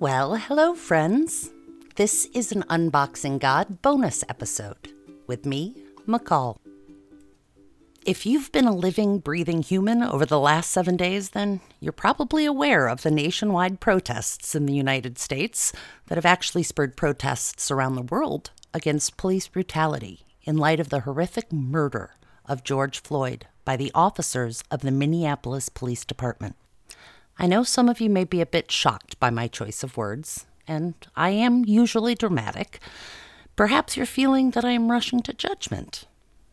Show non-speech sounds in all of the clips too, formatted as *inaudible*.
Well, hello, friends. This is an Unboxing God bonus episode with me, McCall. If you've been a living, breathing human over the last seven days, then you're probably aware of the nationwide protests in the United States that have actually spurred protests around the world against police brutality in light of the horrific murder of George Floyd by the officers of the Minneapolis Police Department. I know some of you may be a bit shocked by my choice of words, and I am usually dramatic. Perhaps you're feeling that I am rushing to judgment.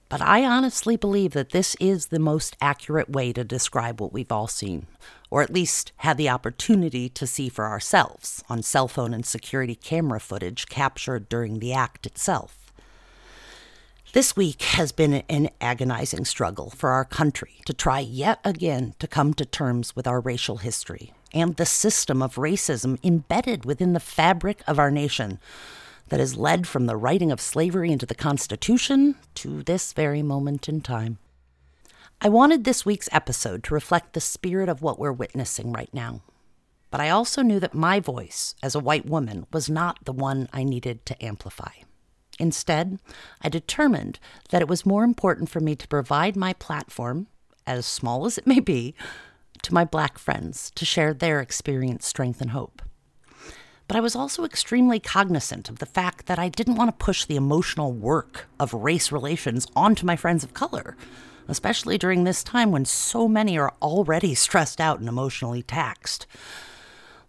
But I honestly believe that this is the most accurate way to describe what we've all seen, or at least had the opportunity to see for ourselves on cell phone and security camera footage captured during the act itself. This week has been an agonizing struggle for our country to try yet again to come to terms with our racial history and the system of racism embedded within the fabric of our nation that has led from the writing of slavery into the Constitution to this very moment in time. I wanted this week's episode to reflect the spirit of what we're witnessing right now. But I also knew that my voice as a white woman was not the one I needed to amplify. Instead, I determined that it was more important for me to provide my platform, as small as it may be, to my black friends to share their experience, strength, and hope. But I was also extremely cognizant of the fact that I didn't want to push the emotional work of race relations onto my friends of color, especially during this time when so many are already stressed out and emotionally taxed.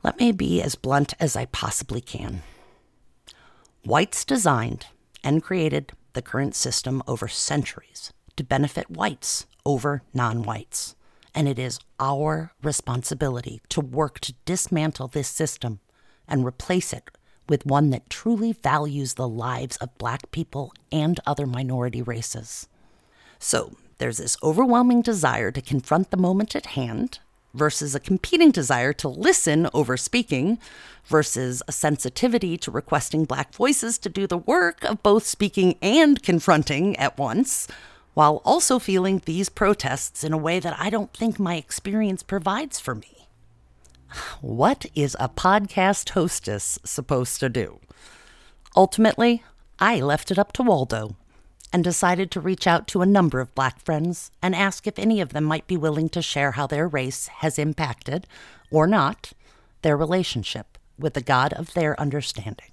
Let me be as blunt as I possibly can. Whites designed and created the current system over centuries to benefit whites over non whites. And it is our responsibility to work to dismantle this system and replace it with one that truly values the lives of black people and other minority races. So, there's this overwhelming desire to confront the moment at hand versus a competing desire to listen over speaking versus a sensitivity to requesting black voices to do the work of both speaking and confronting at once, while also feeling these protests in a way that I don't think my experience provides for me. *sighs* What is a podcast hostess supposed to do? Ultimately, I left it up to Waldo and decided to reach out to a number of black friends and ask if any of them might be willing to share how their race has impacted, or not, their relationship with the God of their understanding.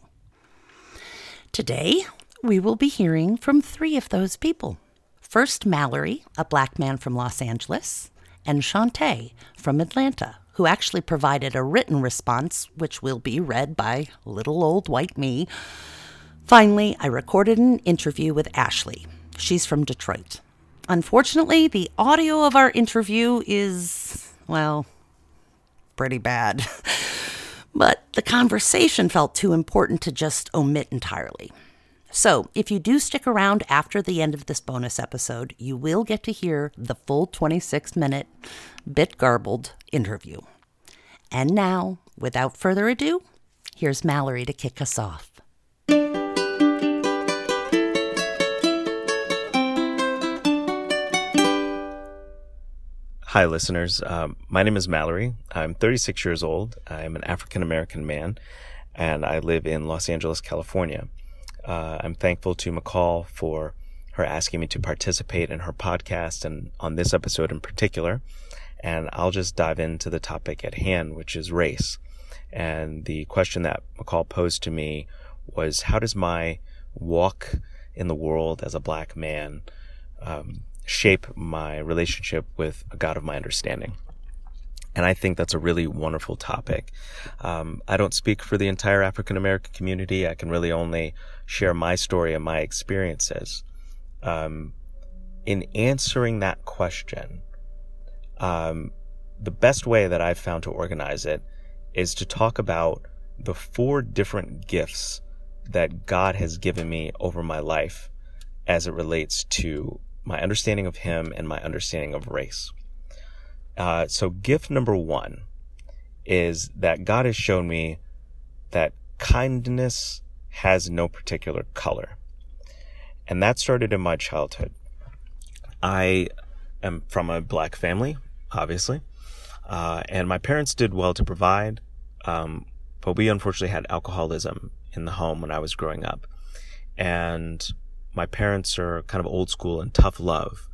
Today, we will be hearing from three of those people. First, Mallory, a black man from Los Angeles, and Shantae from Atlanta, who actually provided a written response, which will be read by little old white me Finally, I recorded an interview with Ashley. She's from Detroit. Unfortunately, the audio of our interview is, well, pretty bad. *laughs* but the conversation felt too important to just omit entirely. So, if you do stick around after the end of this bonus episode, you will get to hear the full 26 minute, bit garbled interview. And now, without further ado, here's Mallory to kick us off. Hi, listeners. Um, my name is Mallory. I'm 36 years old. I'm an African American man, and I live in Los Angeles, California. Uh, I'm thankful to McCall for her asking me to participate in her podcast and on this episode in particular. And I'll just dive into the topic at hand, which is race. And the question that McCall posed to me was How does my walk in the world as a black man um, shape my relationship with a God of my understanding. And I think that's a really wonderful topic. Um, I don't speak for the entire African American community. I can really only share my story and my experiences. Um, in answering that question, um, the best way that I've found to organize it is to talk about the four different gifts that God has given me over my life as it relates to my understanding of him and my understanding of race. Uh, so, gift number one is that God has shown me that kindness has no particular color. And that started in my childhood. I am from a black family, obviously, uh, and my parents did well to provide. Um, but we unfortunately had alcoholism in the home when I was growing up. And my parents are kind of old school and tough love.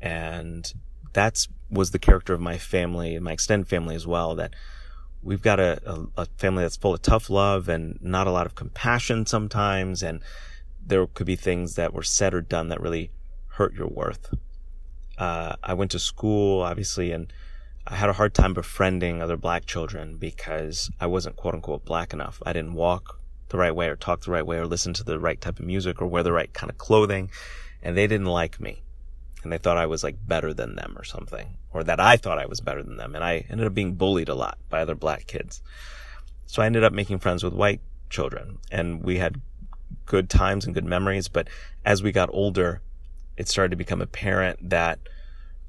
And that's was the character of my family, my extended family as well, that we've got a, a, a, family that's full of tough love and not a lot of compassion sometimes. And there could be things that were said or done that really hurt your worth. Uh, I went to school, obviously, and I had a hard time befriending other black children because I wasn't quote unquote black enough. I didn't walk the right way or talk the right way or listen to the right type of music or wear the right kind of clothing. And they didn't like me. And they thought I was like better than them or something, or that I thought I was better than them. And I ended up being bullied a lot by other black kids. So I ended up making friends with white children and we had good times and good memories. But as we got older, it started to become apparent that,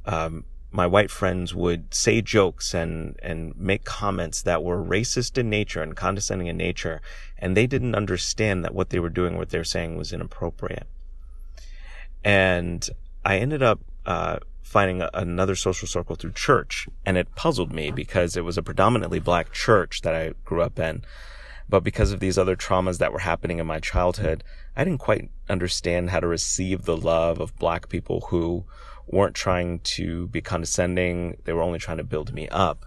um, my white friends would say jokes and, and make comments that were racist in nature and condescending in nature. And they didn't understand that what they were doing, what they were saying was inappropriate. And I ended up, uh, finding a, another social circle through church. And it puzzled me because it was a predominantly black church that I grew up in. But because of these other traumas that were happening in my childhood, I didn't quite understand how to receive the love of black people who weren't trying to be condescending. They were only trying to build me up.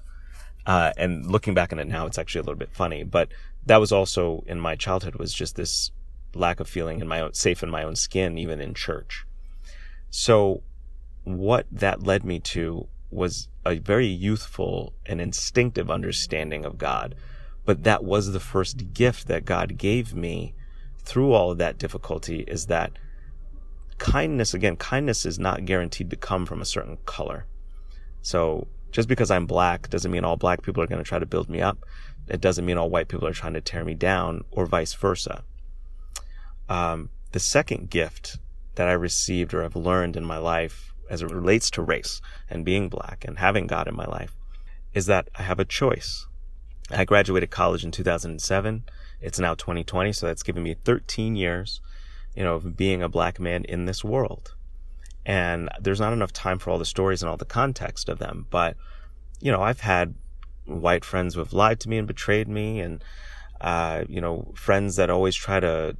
Uh, and looking back on it now, it's actually a little bit funny, but that was also in my childhood was just this lack of feeling in my own, safe in my own skin, even in church. So what that led me to was a very youthful and instinctive understanding of God. But that was the first gift that God gave me through all of that difficulty is that kindness, again, kindness is not guaranteed to come from a certain color. So just because I'm black doesn't mean all black people are going to try to build me up. It doesn't mean all white people are trying to tear me down or vice versa. Um, the second gift that I received or have learned in my life as it relates to race and being black and having God in my life is that I have a choice. I graduated college in 2007. It's now 2020, so that's given me 13 years you know, of being a black man in this world. And there's not enough time for all the stories and all the context of them. But, you know, I've had white friends who have lied to me and betrayed me and, uh, you know, friends that always try to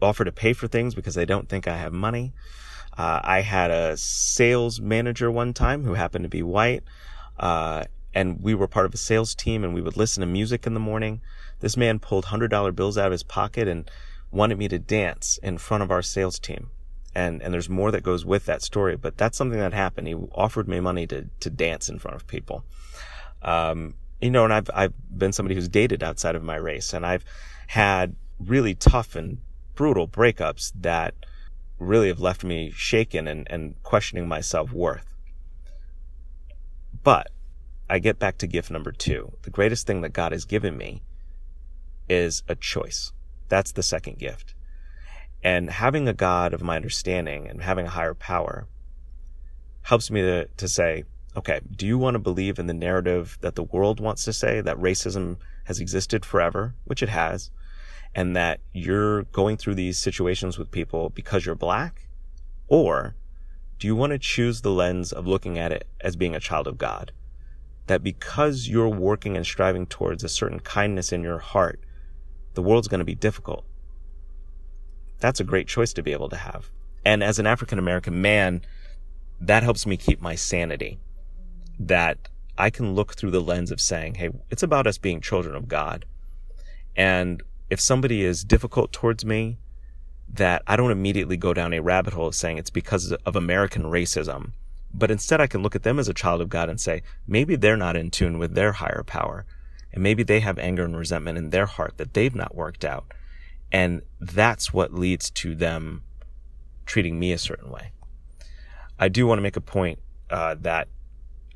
offer to pay for things because they don't think I have money. Uh, I had a sales manager one time who happened to be white. Uh, and we were part of a sales team and we would listen to music in the morning. This man pulled hundred dollar bills out of his pocket and wanted me to dance in front of our sales team. And, and there's more that goes with that story, but that's something that happened. He offered me money to, to dance in front of people. Um, you know, and I've, I've been somebody who's dated outside of my race and I've had really tough and brutal breakups that really have left me shaken and, and questioning my self worth. But I get back to gift number two. The greatest thing that God has given me is a choice. That's the second gift. And having a God of my understanding and having a higher power helps me to, to say, okay, do you want to believe in the narrative that the world wants to say that racism has existed forever, which it has, and that you're going through these situations with people because you're black? Or do you want to choose the lens of looking at it as being a child of God? That because you're working and striving towards a certain kindness in your heart, the world's going to be difficult. That's a great choice to be able to have. And as an African American man, that helps me keep my sanity. That I can look through the lens of saying, hey, it's about us being children of God. And if somebody is difficult towards me, that I don't immediately go down a rabbit hole of saying it's because of American racism. But instead, I can look at them as a child of God and say, maybe they're not in tune with their higher power. And maybe they have anger and resentment in their heart that they've not worked out. And that's what leads to them treating me a certain way. I do want to make a point uh, that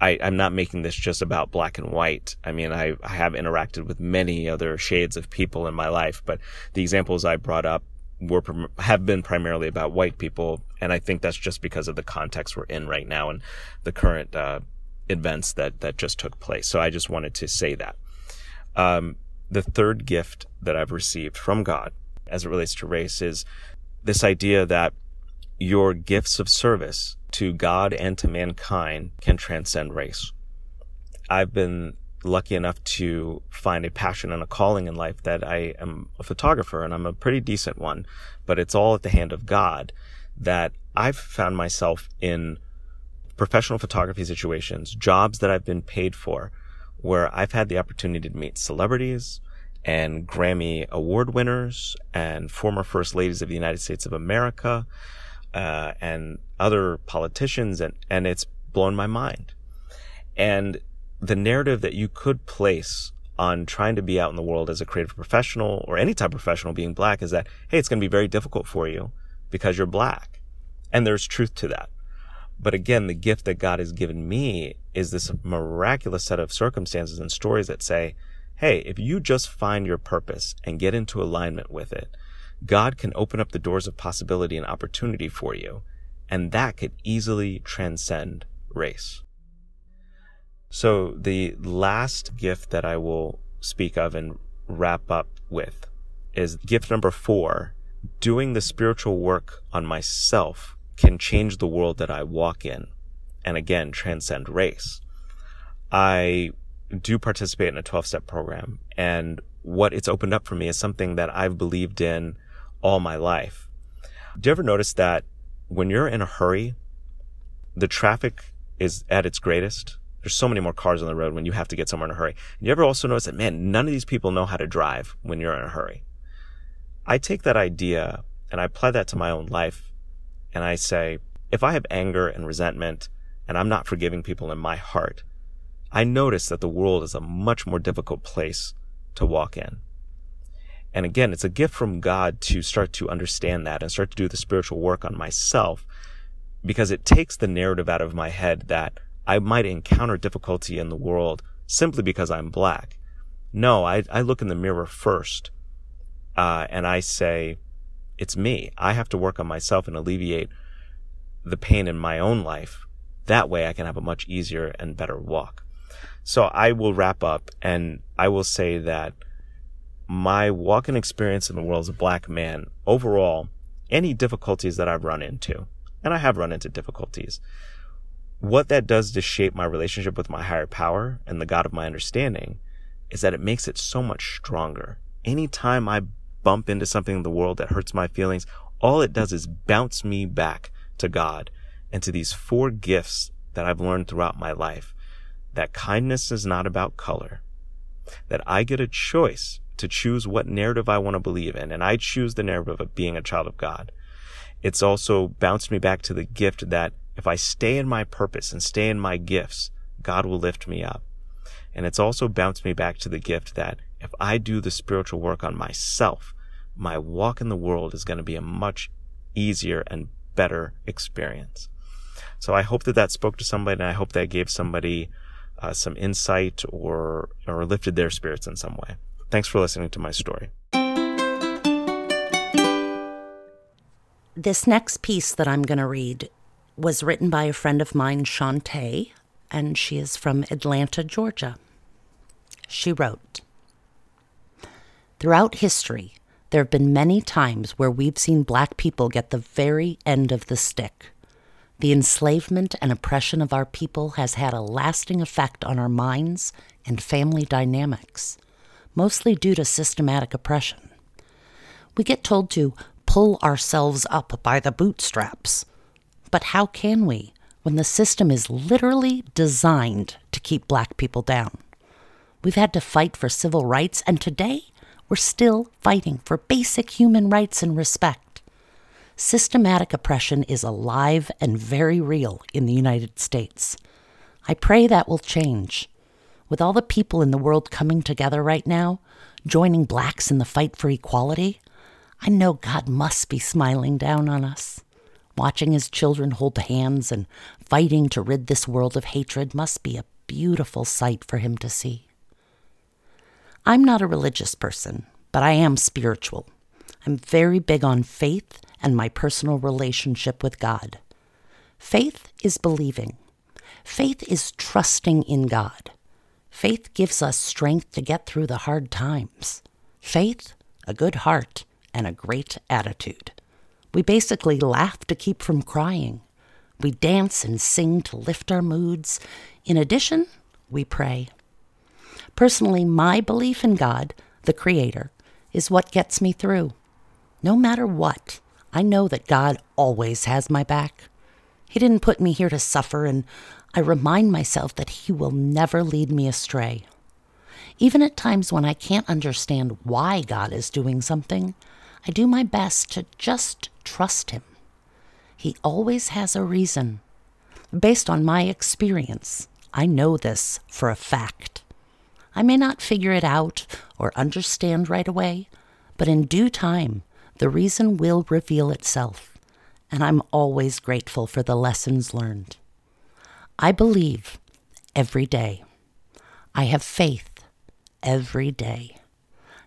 I, am not making this just about black and white. I mean, I, I have interacted with many other shades of people in my life, but the examples I brought up were have been primarily about white people, and I think that's just because of the context we're in right now and the current uh, events that that just took place. So I just wanted to say that. Um, the third gift that I've received from God as it relates to race is this idea that your gifts of service to God and to mankind can transcend race. I've been lucky enough to find a passion and a calling in life that I am a photographer and I'm a pretty decent one, but it's all at the hand of God that I've found myself in professional photography situations, jobs that I've been paid for, where I've had the opportunity to meet celebrities and Grammy award winners and former first ladies of the United States of America, uh, and other politicians. And, and it's blown my mind. And the narrative that you could place on trying to be out in the world as a creative professional or any type of professional being black is that, hey, it's going to be very difficult for you because you're black. And there's truth to that. But again, the gift that God has given me is this miraculous set of circumstances and stories that say, hey, if you just find your purpose and get into alignment with it, God can open up the doors of possibility and opportunity for you. And that could easily transcend race. So the last gift that I will speak of and wrap up with is gift number four. Doing the spiritual work on myself can change the world that I walk in and again transcend race. I do participate in a 12 step program and what it's opened up for me is something that I've believed in all my life. Do you ever notice that when you're in a hurry, the traffic is at its greatest? There's so many more cars on the road when you have to get somewhere in a hurry. And you ever also notice that, man, none of these people know how to drive when you're in a hurry? I take that idea and I apply that to my own life and I say, if I have anger and resentment and I'm not forgiving people in my heart, I notice that the world is a much more difficult place to walk in. And again, it's a gift from God to start to understand that and start to do the spiritual work on myself because it takes the narrative out of my head that I might encounter difficulty in the world simply because I'm black. No, I, I look in the mirror first, uh, and I say, it's me. I have to work on myself and alleviate the pain in my own life. That way I can have a much easier and better walk. So I will wrap up and I will say that my walking experience in the world as a black man, overall, any difficulties that I've run into, and I have run into difficulties, what that does to shape my relationship with my higher power and the God of my understanding is that it makes it so much stronger. Anytime I bump into something in the world that hurts my feelings, all it does is bounce me back to God and to these four gifts that I've learned throughout my life. That kindness is not about color. That I get a choice to choose what narrative I want to believe in, and I choose the narrative of being a child of God. It's also bounced me back to the gift that if I stay in my purpose and stay in my gifts, God will lift me up. And it's also bounced me back to the gift that if I do the spiritual work on myself, my walk in the world is going to be a much easier and better experience. So I hope that that spoke to somebody and I hope that gave somebody uh, some insight or, or lifted their spirits in some way. Thanks for listening to my story. This next piece that I'm going to read was written by a friend of mine, Shantae, and she is from Atlanta, Georgia. She wrote Throughout history, there have been many times where we've seen black people get the very end of the stick. The enslavement and oppression of our people has had a lasting effect on our minds and family dynamics, mostly due to systematic oppression. We get told to pull ourselves up by the bootstraps but how can we when the system is literally designed to keep black people down? We've had to fight for civil rights, and today we're still fighting for basic human rights and respect. Systematic oppression is alive and very real in the United States. I pray that will change. With all the people in the world coming together right now, joining blacks in the fight for equality, I know God must be smiling down on us. Watching his children hold hands and fighting to rid this world of hatred must be a beautiful sight for him to see. I'm not a religious person, but I am spiritual. I'm very big on faith and my personal relationship with God. Faith is believing. Faith is trusting in God. Faith gives us strength to get through the hard times. Faith, a good heart, and a great attitude. We basically laugh to keep from crying. We dance and sing to lift our moods. In addition, we pray. Personally, my belief in God, the Creator, is what gets me through. No matter what, I know that God always has my back. He didn't put me here to suffer, and I remind myself that He will never lead me astray. Even at times when I can't understand why God is doing something, I do my best to just trust Him. He always has a reason. Based on my experience, I know this for a fact. I may not figure it out or understand right away, but in due time, the reason will reveal itself, and I'm always grateful for the lessons learned. I believe every day. I have faith every day.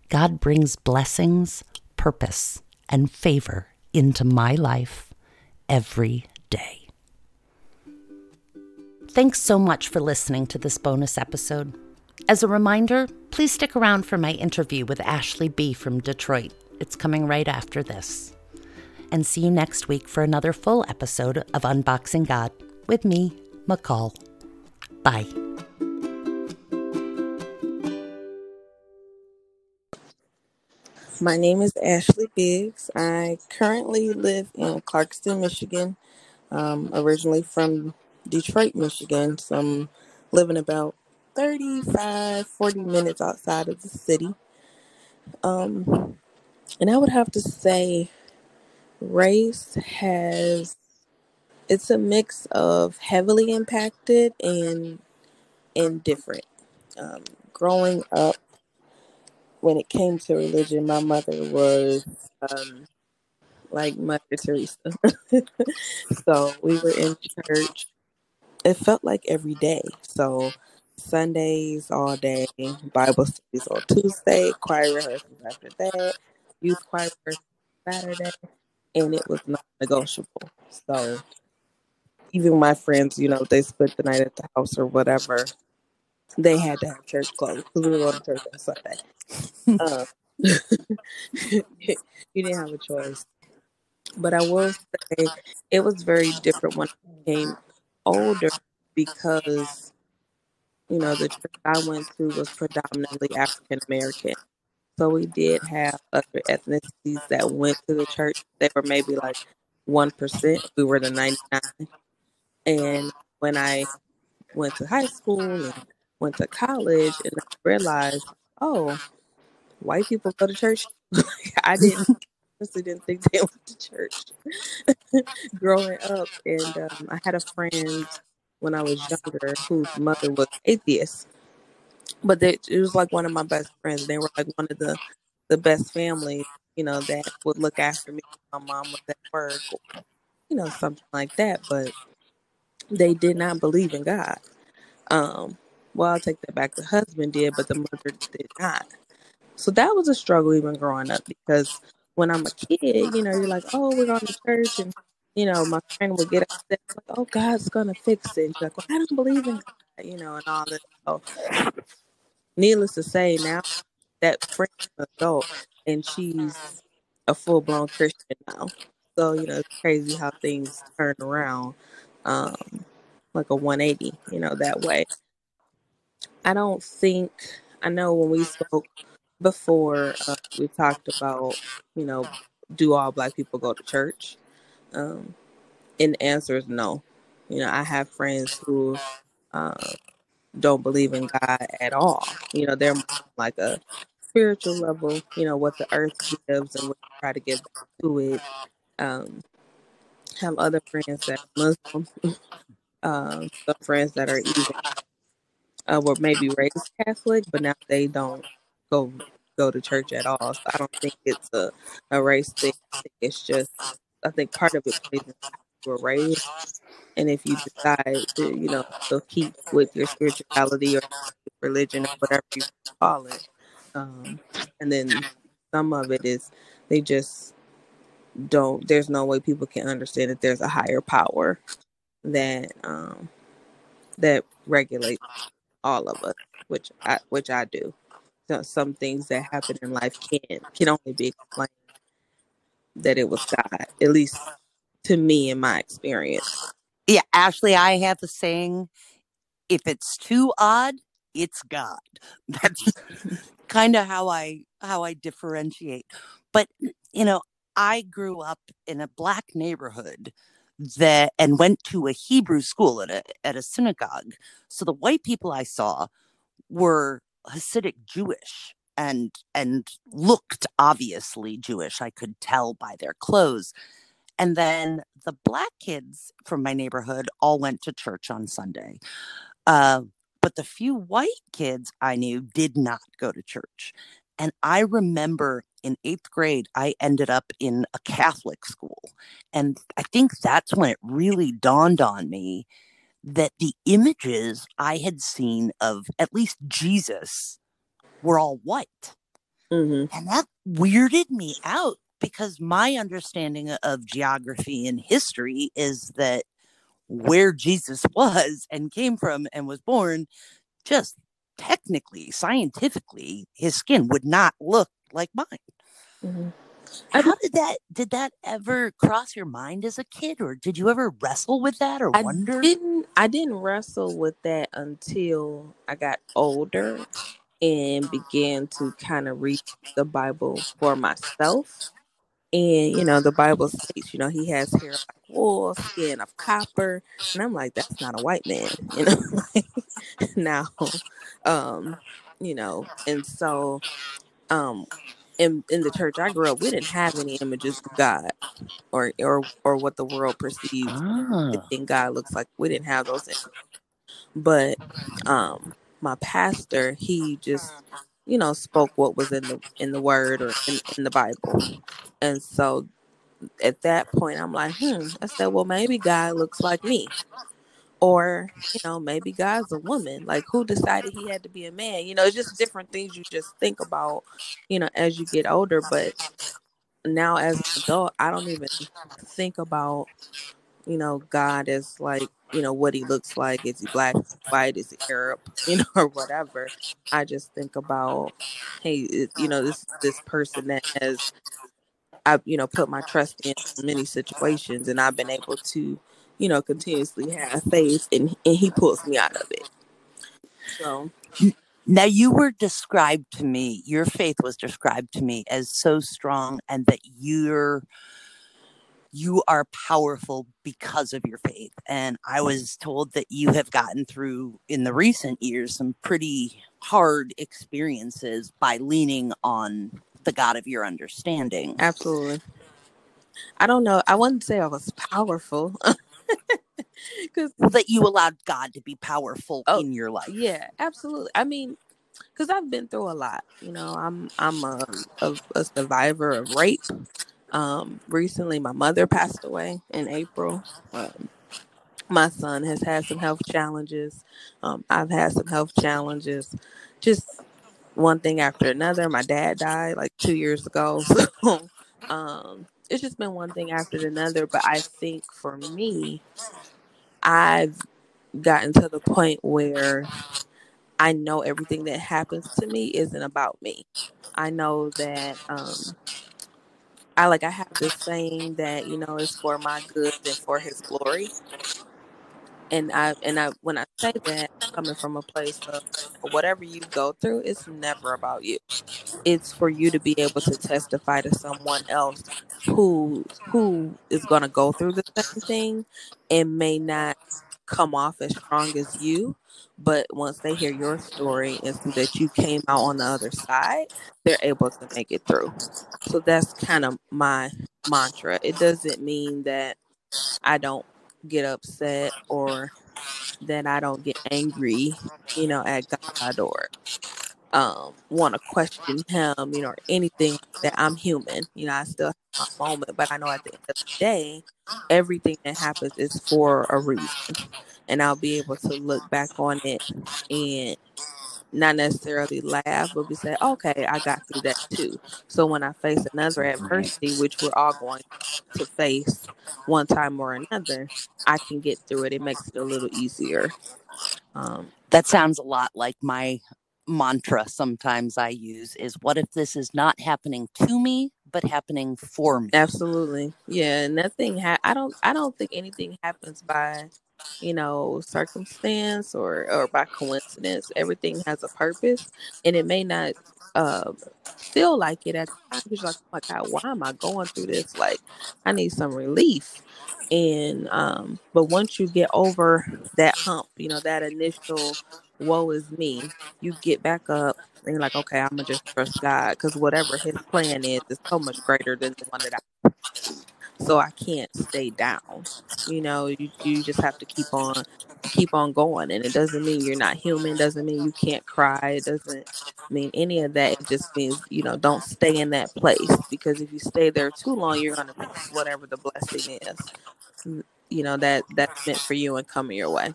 God brings blessings, purpose, and favor into my life every day. Thanks so much for listening to this bonus episode. As a reminder, please stick around for my interview with Ashley B. from Detroit. It's coming right after this. And see you next week for another full episode of Unboxing God with me, McCall. Bye. My name is Ashley Biggs. I currently live in Clarkston, Michigan. Um, originally from Detroit, Michigan. So I'm living about 35, 40 minutes outside of the city. Um, and I would have to say race has it's a mix of heavily impacted and indifferent. Um, growing up when it came to religion, my mother was um, like Mother Teresa. *laughs* so we were in church. It felt like every day. So Sundays all day, Bible studies on Tuesday, choir rehearsals after that, youth choir Saturday, and it was not negotiable. So even my friends, you know, they spent the night at the house or whatever, they had to have church clothes because we were going to church on Sunday. Uh, *laughs* *laughs* you didn't have a choice. But I will say it was very different when I became older because, you know, the church I went to was predominantly African American. So we did have other ethnicities that went to the church. They were maybe like 1%. We were the 99. And when I went to high school and went to college and I realized, oh, white people go to church. *laughs* I didn't honestly didn't think they went to church *laughs* growing up, and um, I had a friend when I was younger whose mother was atheist, but they, it was like one of my best friends. They were like one of the the best families, you know, that would look after me. My mom was at work, or, you know, something like that. But they did not believe in God. Um, well, I'll take that back. The husband did, but the mother did not. So that was a struggle even growing up because when I'm a kid, you know, you're like, oh, we're going to church. And, you know, my friend would get upset, like, oh, God's going to fix it. She's like, well, I don't believe in God, you know, and all this. So, needless to say, now that friend is an adult and she's a full blown Christian now. So, you know, it's crazy how things turn around um, like a 180, you know, that way. I don't think, I know when we spoke before uh, we talked about, you know, do all black people go to church? Um, and the answer is no. You know, I have friends who uh, don't believe in God at all. You know, they're like a spiritual level, you know, what the earth gives and what try to give to it. Um, have other friends that are Muslim, *laughs* um, some friends that are even uh, were maybe raised Catholic, but now they don't go go to church at all. So I don't think it's a, a race thing. it's just I think part of it plays into were raised. And if you decide to, you know, to keep with your spirituality or religion or whatever you call it, um, and then some of it is they just don't. There's no way people can understand that there's a higher power that um, that regulates all of us, which I which I do some things that happen in life can can only be explained that it was God, at least to me in my experience. Yeah, Ashley, I have the saying if it's too odd, it's God. *laughs* That's kind of how I how I differentiate. But you know, I grew up in a black neighborhood that and went to a Hebrew school at a at a synagogue. So the white people I saw were Hasidic Jewish and and looked obviously Jewish. I could tell by their clothes. And then the black kids from my neighborhood all went to church on Sunday. Uh, but the few white kids I knew did not go to church. And I remember in eighth grade, I ended up in a Catholic school. And I think that's when it really dawned on me that the images I had seen of at least Jesus were all white. Mm-hmm. And that weirded me out because my understanding of geography and history is that where Jesus *laughs* was and came from and was born, just technically, scientifically, his skin would not look like mine. Mm-hmm. How did that did that ever cross your mind as a kid, or did you ever wrestle with that or I wonder? didn't I didn't wrestle with that until I got older and began to kind of read the Bible for myself. And you know, the Bible states, you know, he has hair like wool, skin of copper, and I'm like, that's not a white man, *laughs* you know. *laughs* now, um, you know, and so, um, in in the church I grew up, we didn't have any images of God or or or what the world perceives Ah, think God looks like. We didn't have those images, but um, my pastor, he just you know spoke what was in the in the Word or in in the Bible, and so at that point, I'm like, hmm. I said, well, maybe God looks like me. Or, you know, maybe God's a woman. Like, who decided he had to be a man? You know, it's just different things you just think about, you know, as you get older. But now, as an adult, I don't even think about, you know, God as like, you know, what he looks like. Is he black, white, is he Arab, *laughs* you know, or whatever. I just think about, hey, you know, this this person that has i've you know, put my trust in many situations, and I've been able to, you know, continuously have faith, and and He pulls me out of it. So now you were described to me. Your faith was described to me as so strong, and that you're you are powerful because of your faith. And I was told that you have gotten through in the recent years some pretty hard experiences by leaning on the God of your understanding. absolutely, I don't know. I wouldn't say I was powerful, *laughs* because Well, that you allowed God to be powerful Oh, in your life. yeah, absolutely. I mean, because I've been through a lot. You know, I'm I'm a, a, a survivor of rape. Um, recently, my mother passed away in April. Um, my son has had some health challenges. Um, I've had some health challenges. Just one thing after another. My dad died like two years ago. *laughs* So um, it's just been one thing after another. But I think for me, I've gotten to the point where I know everything that happens to me isn't about me. I know that um, I like I have this saying that you know is for my good and for His glory. and I and I when I say that coming from a place of whatever you go through, it's never about you. It's for you to be able to testify to someone else who who is going to go through the same thing and may not come off as strong as you, but once they hear your story and see that you came out on the other side, they're able to make it through. So that's kind of my mantra. It doesn't mean that I don't get upset or that I don't get angry, you know, at God or um want to question him, you know, or anything that. I'm human. You know, I still have my moment, but I know at the end of the day, everything that happens is for a reason. And I'll be able to look back on it and not necessarily laugh, but be say, okay, I got through that too. So when I face another adversity, which we're all going to face one time or another, I can get through it. It makes it a little easier. Um, That sounds a lot like my mantra sometimes I use is what if this is not happening to me, but happening for me? absolutely, yeah. Nothing. Ha- I don't. I don't think anything happens by you know, circumstance or or by coincidence. Everything has a purpose, and it may not uh, feel like it at the time because you're like, oh my god, why am I going through this? Like, I need some relief. And um, but once you get over that hump, you know, that initial woe is me, you get back up and you're like, okay, I'm gonna just trust God because whatever His plan is is so much greater than the one that I. So I can't stay down. You know, you you just have to keep on keep on going, and it doesn't mean you're not human. Doesn't mean you can't cry. It doesn't mean any of that. It just means you know don't stay in that place because if you stay there too long, you're gonna miss whatever the blessing is. You know that that's meant for you and coming your way.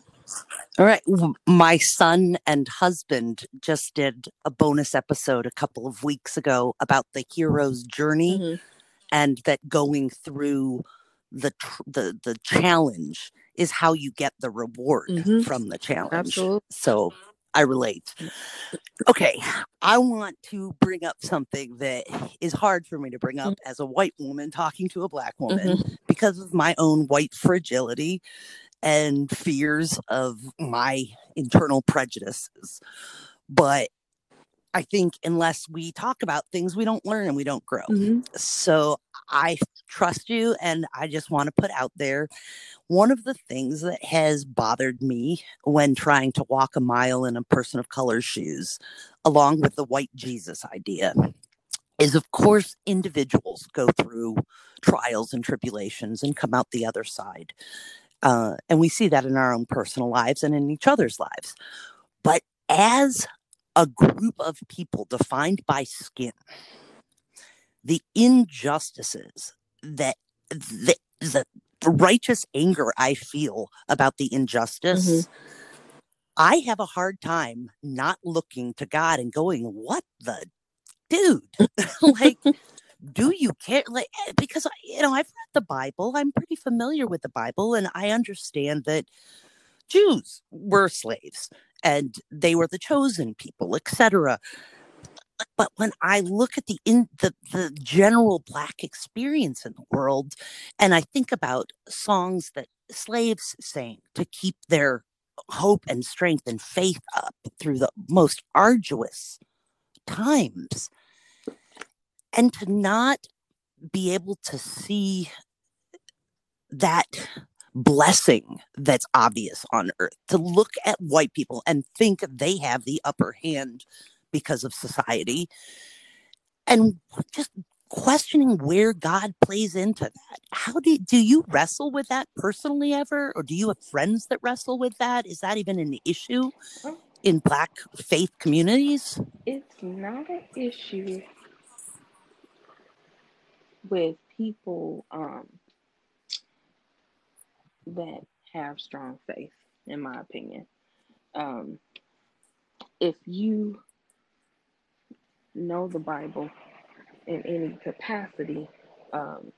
All right. My son and husband just did a bonus episode a couple of weeks ago about the hero's journey mm-hmm. And that going through the tr- the the challenge is how you get the reward mm-hmm. from the challenge. Absolutely. So I relate. Okay, I want to bring up something that is hard for me to bring up mm-hmm. as a white woman talking to a black woman mm-hmm. because of my own white fragility and fears of my internal prejudices. But I think unless we talk about things, we don't learn and we don't grow. Mm-hmm. So I trust you. And I just want to put out there one of the things that has bothered me when trying to walk a mile in a person of color's shoes, along with the white Jesus idea, is of course individuals go through trials and tribulations and come out the other side. Uh, and we see that in our own personal lives and in each other's lives. But as a group of people defined by skin, the injustices that the, the righteous anger I feel about the injustice, mm-hmm. I have a hard time not looking to God and going, What the dude? *laughs* like, do you care? Like, eh, because you know, I've read the Bible, I'm pretty familiar with the Bible, and I understand that Jews were slaves and they were the chosen people, etc. But when I look at the in the, the general black experience in the world, and I think about songs that slaves sang to keep their hope and strength and faith up through the most arduous times, and to not be able to see that blessing that's obvious on earth to look at white people and think they have the upper hand because of society and just questioning where god plays into that. How do, do you wrestle with that personally ever or do you have friends that wrestle with that? Is that even an issue in black faith communities? It's not an issue with people um that have strong faith, in my opinion. Um, if you know the Bible in any capacity, um,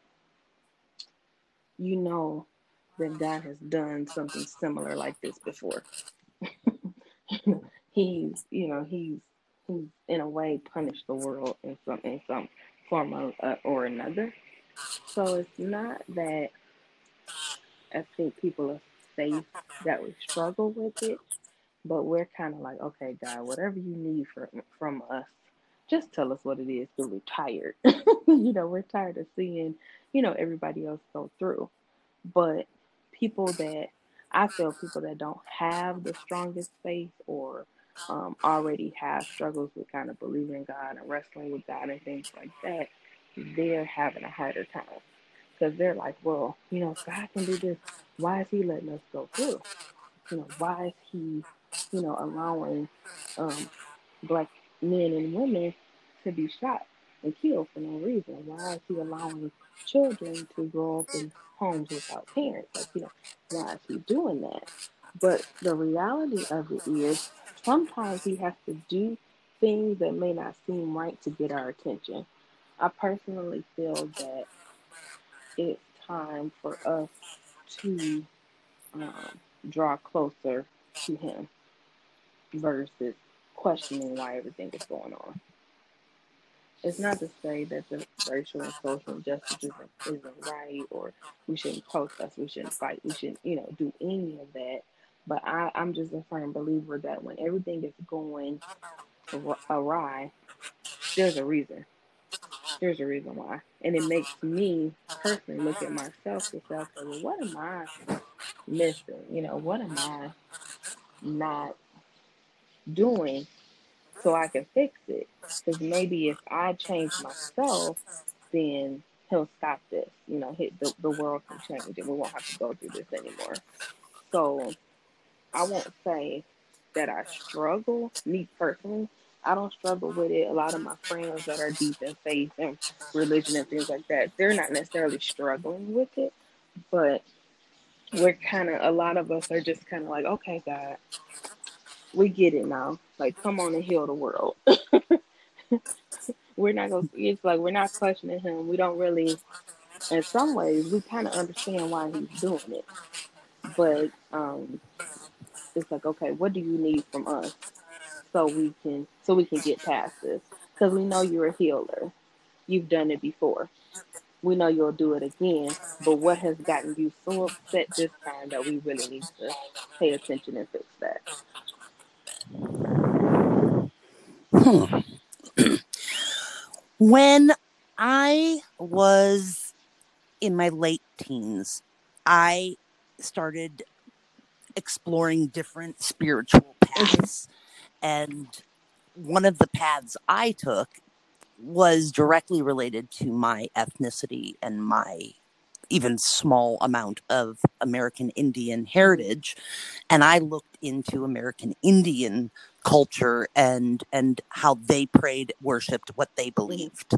you know that God has done something similar like this before. *laughs* he's, you know, he's he's in a way punished the world in some in some form uh, or another. So it's not that I think people of faith that we struggle with it, but we're kind of like, okay, God, whatever you need from from us, just tell us what it is. Because we're tired. *laughs* you know, we're tired of seeing, you know, everybody else go through. But people that I feel people that don't have the strongest faith or um, already have struggles with kind of believing in God and wrestling with God and things like that, they're having a harder time because they're like, well, you know, God can do this. Why is He letting us go through? You know, why is He, you know, allowing um, black men and women to be shot and killed for no reason? Why is He allowing children to grow up in homes without parents? Like, you know, why is He doing that? But the reality of it is, sometimes He has to do things that may not seem right to get our attention. I personally feel that it's time for us to um, draw closer to Him versus questioning why everything is going on. it's not to say that the racial and social injustice isn't, isn't right or we shouldn't protest, we shouldn't fight, we shouldn't, you know, do any of that. But I, I'm just a firm believer that when everything is going awry, there's a reason. There's a reason why. And it makes me personally look at myself to say, well, what am I missing? You know, what am I not doing so I can fix it? Because maybe if I change myself, then he'll stop this. You know, hit the, the world can change and we won't have to go through this anymore. So I won't say that I struggle, me personally. I don't struggle with it. A lot of my friends that are deep in faith and religion and things like that, they're not necessarily struggling with it, but we're kind of, a lot of us are just kind of like, okay, God, we get it now. Like, come on and heal the world. *laughs* we're not going to, it's like, we're not questioning him. We don't really, in some ways, we kind of understand why he's doing it. But um, it's like, okay, what do you need from us so we can so we can get past this? Because we know you're a healer. You've done it before. We know you'll do it again. But what has gotten you so upset this time that we really need to pay attention and fix that? Hmm. *clears throat* when I was in my late teens, I started exploring different spiritual paths. And one of the paths I took was directly related to my ethnicity and my even small amount of American Indian heritage. And I looked into American Indian culture and and how they prayed, worshiped, what they mm-hmm. believed.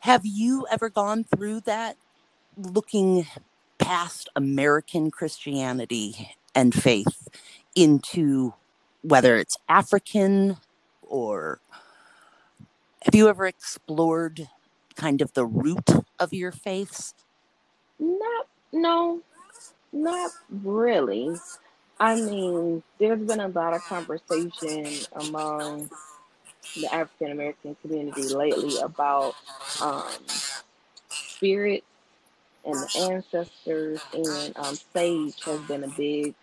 Have you ever gone through that looking past American Christianity and faith into whether it's African or have you ever explored kind of the root of your faiths? Not, no, not really. I mean, there's been a lot of conversation among the African American community lately about um, spirits and the ancestors and um, sage has been a big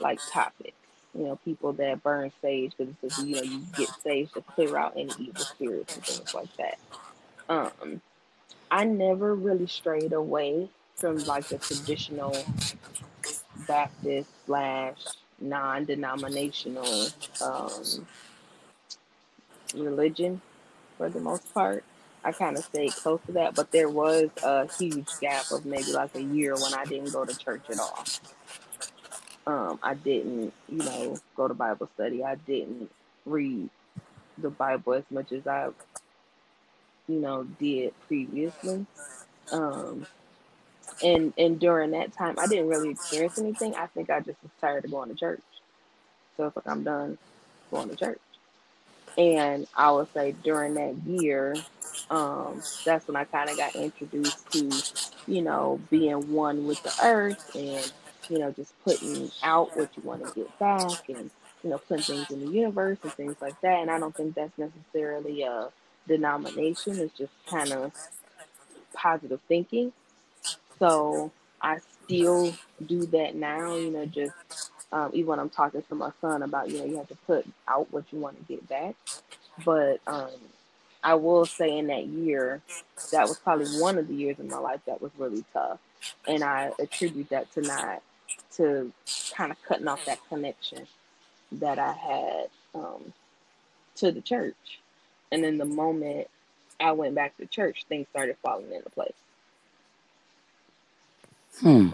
like topic. You know, people that burn sage because it says you know you get sage to clear out any evil spirits and things like that. Um, I never really strayed away from like the traditional Baptist slash non-denominational um, religion for the most part. I kind of stayed close to that, but there was a huge gap of maybe like a year when I didn't go to church at all. Um, I didn't, you know, go to Bible study. I didn't read the Bible as much as I, you know, did previously. Um, and and during that time, I didn't really experience anything. I think I just was tired of going to church. So it's like I'm done going to church. And I would say during that year, um, that's when I kind of got introduced to, you know, being one with the earth and, you know, just putting out what you want to get back and, you know, putting things in the universe and things like that. And I don't think that's necessarily a denomination, it's just kind of positive thinking. So I still do that now, you know, just um, even when I'm talking to my son about, you know, you have to put out what you want to get back. But um, I will say in that year, that was probably one of the years in my life that was really tough. And I attribute that to not, to kind of cutting off that connection that I had um, to the church. And then the moment I went back to church, things started falling into place. Hmm.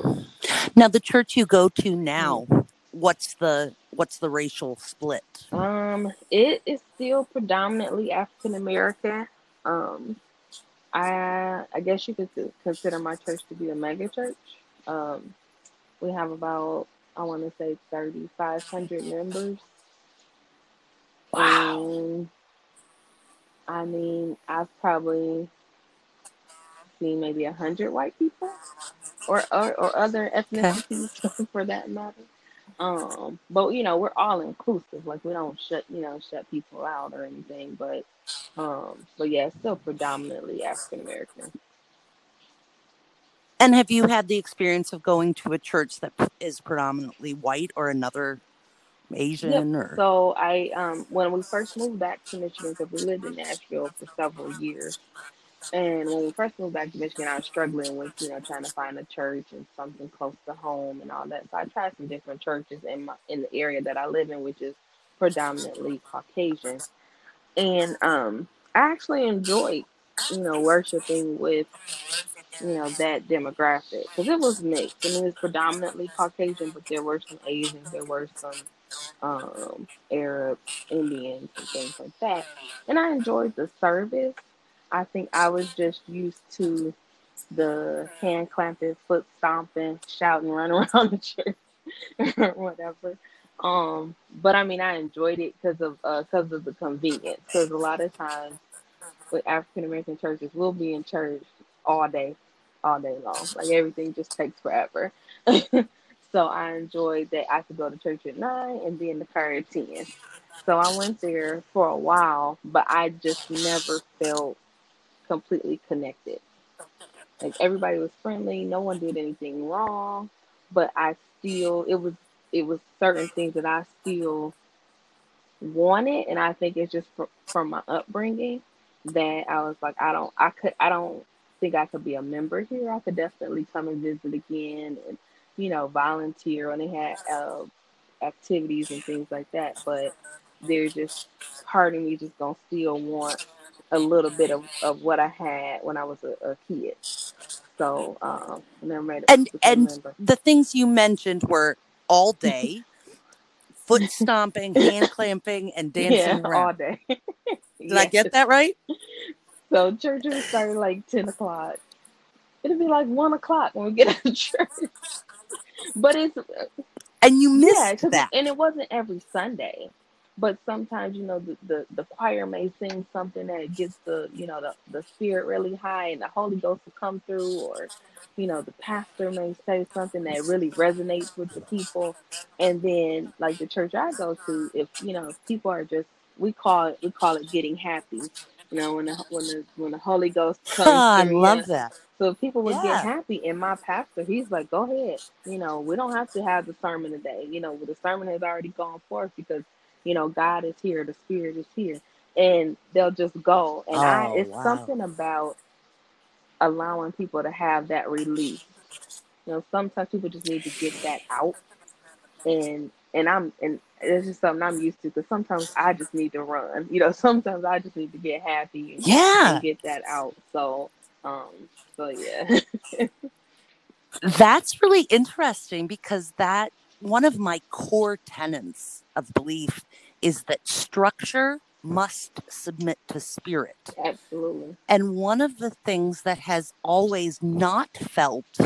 Now, the church you go to now, what's the what's the racial split? Um, it is still predominantly African American. Um, I I guess you could consider my church to be a mega church. Um, we have about I want to say thirty five hundred members. Wow. And, I mean, I've probably seen maybe a hundred white people, or or, or other ethnicities okay. *laughs* for that matter. Um, but you know, we're all inclusive. Like we don't shut, you know, shut people out or anything. But um, but yeah, it's still predominantly African American. And have you had the experience of going to a church that is predominantly white or another Asian Yep. or So I um when we first moved back to Michigan, because we lived in Nashville for several years, and when we first moved back to Michigan, I was struggling with you know trying to find a church and something close to home and all that. So I tried some different churches in my in the area that I live in, which is predominantly Caucasian, and um I actually enjoyed you know worshiping with you know that demographic because it was mixed. I mean, it's predominantly Caucasian, but there were some Asians, there were some um, Arabs, Indians, and things like that. And I enjoyed the service. I think I was just used to the hand clapping, foot stomping, shouting, running *laughs* around the church or whatever. Um, but I mean, I enjoyed it because of because of the convenience. Because a lot of times with African American churches, we'll be in church all day, all day long. Like everything just takes forever. *laughs* so I enjoyed that I could go to church at nine and be in the car at ten. So I went there for a while, but I just never felt completely connected. Like everybody was friendly, no one did anything wrong, but I still it was it was certain things that I still wanted, and I think it's just fr- from my upbringing that I was like, I don't, I could, I don't think I could be a member here. I could definitely come and visit again, and you know, volunteer when they had uh, activities and things like that. But there's just part of me just gonna still want a little bit of, of what I had when I was a, a kid. So um, never made and and member. the things you mentioned were all *laughs* day foot stomping, hand clamping, and *laughs* dancing Yeah, all around. day. *laughs* Did I get that right? So church would start like ten o'clock. It'd be like one o'clock when we get *laughs* out of church. But it's uh, And you missed yeah, that. and it wasn't every Sunday. But sometimes, you know, the, the, the choir may sing something that gets the, you know, the, the spirit really high and the Holy Ghost will come through or, you know, the pastor may say something that really resonates with the people. And then like the church I go to, if, you know, if people are just, we call it, we call it getting happy. You know, when the, when the, when the Holy Ghost *laughs* comes I love that. So people would Yeah. get happy, and my pastor, he's like, "Go ahead, you know, we don't have to have the sermon today. You know, the sermon has already gone forth because, you know, God is here, the Spirit is here, and they'll just go. And I, Oh, it's wow. something about allowing people to have that release. You know, sometimes people just need to get that out, and and I'm and it's just something I'm used to because sometimes I just need to run. You know, *laughs* sometimes I just need to get happy and, Yeah. and get that out. So, um, so yeah. That's really interesting because that one of my core tenets of belief is that structure must submit to spirit. Absolutely. And one of the things that has always not felt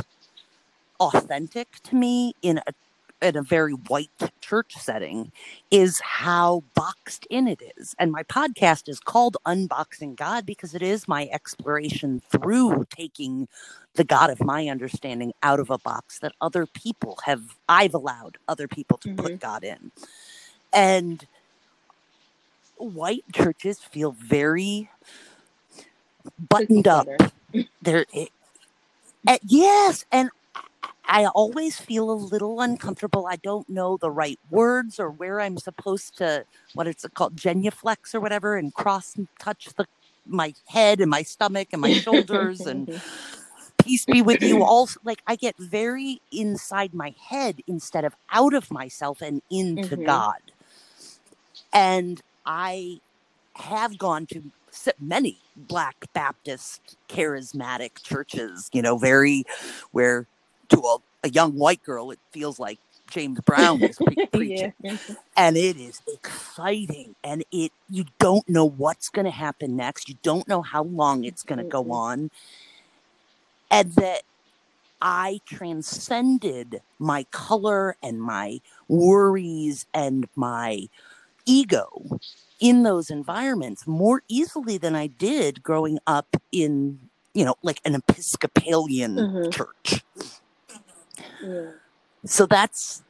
authentic to me in a in a very white church setting is how boxed in it is. And my podcast is called Unboxing God because it is my exploration through taking the God of my understanding out of a box that other people have I've allowed other people to put God in. And white churches feel very buttoned up *laughs* there it, uh, yes and I always feel a little uncomfortable. I don't know the right words or where I'm supposed to what it's called genuflex or whatever and cross and touch the my head and my stomach and my shoulders and *laughs* peace be with you all like I get very inside my head instead of out of myself and into Mhm. God. And I have gone to many Black Baptist charismatic churches, you know, very where to a, a young white girl, it feels like James Brown is pre- preaching. *laughs* yeah. And it is exciting. And it you don't know what's going to happen next. You don't know how long it's going to go on. And that I transcended my color and my worries and my ego in those environments more easily than I did growing up in, you know, like an Episcopalian Mhm. church. So that's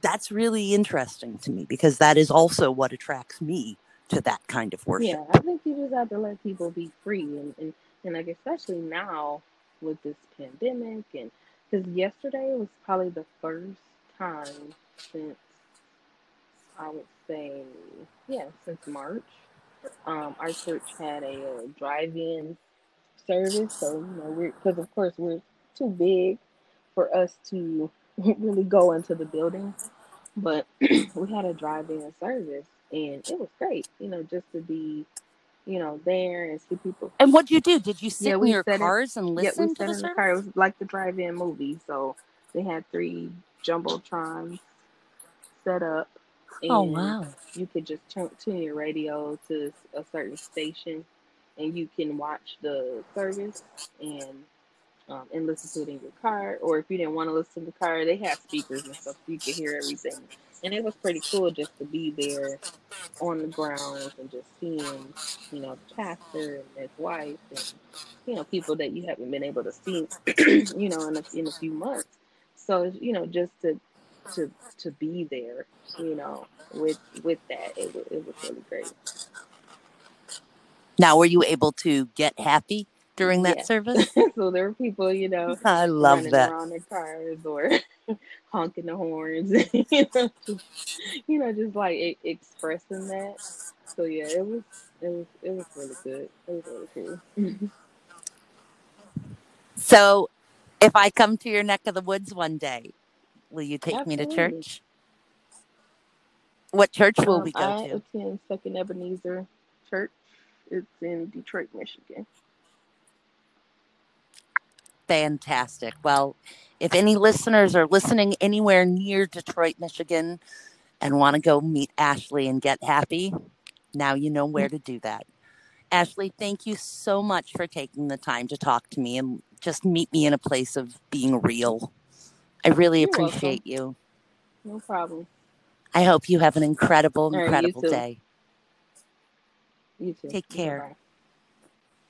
that's really interesting to me because that is also what attracts me to that kind of worship. Yeah, I think you just have to let people be free and, and, and like especially now with this pandemic and because yesterday was probably the first time since I would say yeah since March um, our church had a, a uh, drive-in service so you know we're because of course we're too big for us to *laughs* really go into the building but *clears throat* we had a drive-in service and it was great you know just to be you know, there and see people. And what'd you do? Did you sit yeah, in your cars and listen yeah, we to the, in the car. It was like the drive-in movie. So they had three jumbotrons set up. oh wow! You could just turn, tune your radio to a certain station, and you can watch the service and um, and listen to it in your car. Or if you didn't want to listen to the car, they had speakers and stuff, so you could hear everything. And it was pretty cool just to be there on the grounds and just seeing, you know, the pastor and his wife and, you know, people that you haven't been able to see, *clears throat* you know, in a, in a few months. So, you know, just to, to, to be there, you know, with, with that, it, it was really great. Now, were you able to get happy during that yeah. *laughs* service? so there were people, you know, *laughs* I love that around their cars or *laughs* honking the horns, you know, just, you know, just like expressing that. So yeah, it was it was it was really good. It was really cool. so, if I come to your neck of the woods one day, will you take Absolutely. me to church? What church will um, we go I to? I attend Second Ebenezer Church. It's in Detroit, Michigan. Fantastic. Well, if any listeners are listening anywhere near Detroit, Michigan, and want to go meet Ashley and get happy, now you know where to do that. Ashley, thank you so much for taking the time to talk to me and just meet me in a place of being real. I really You're appreciate welcome. you. No problem. I hope you have an incredible, incredible right, day. You too. Take care. Bye.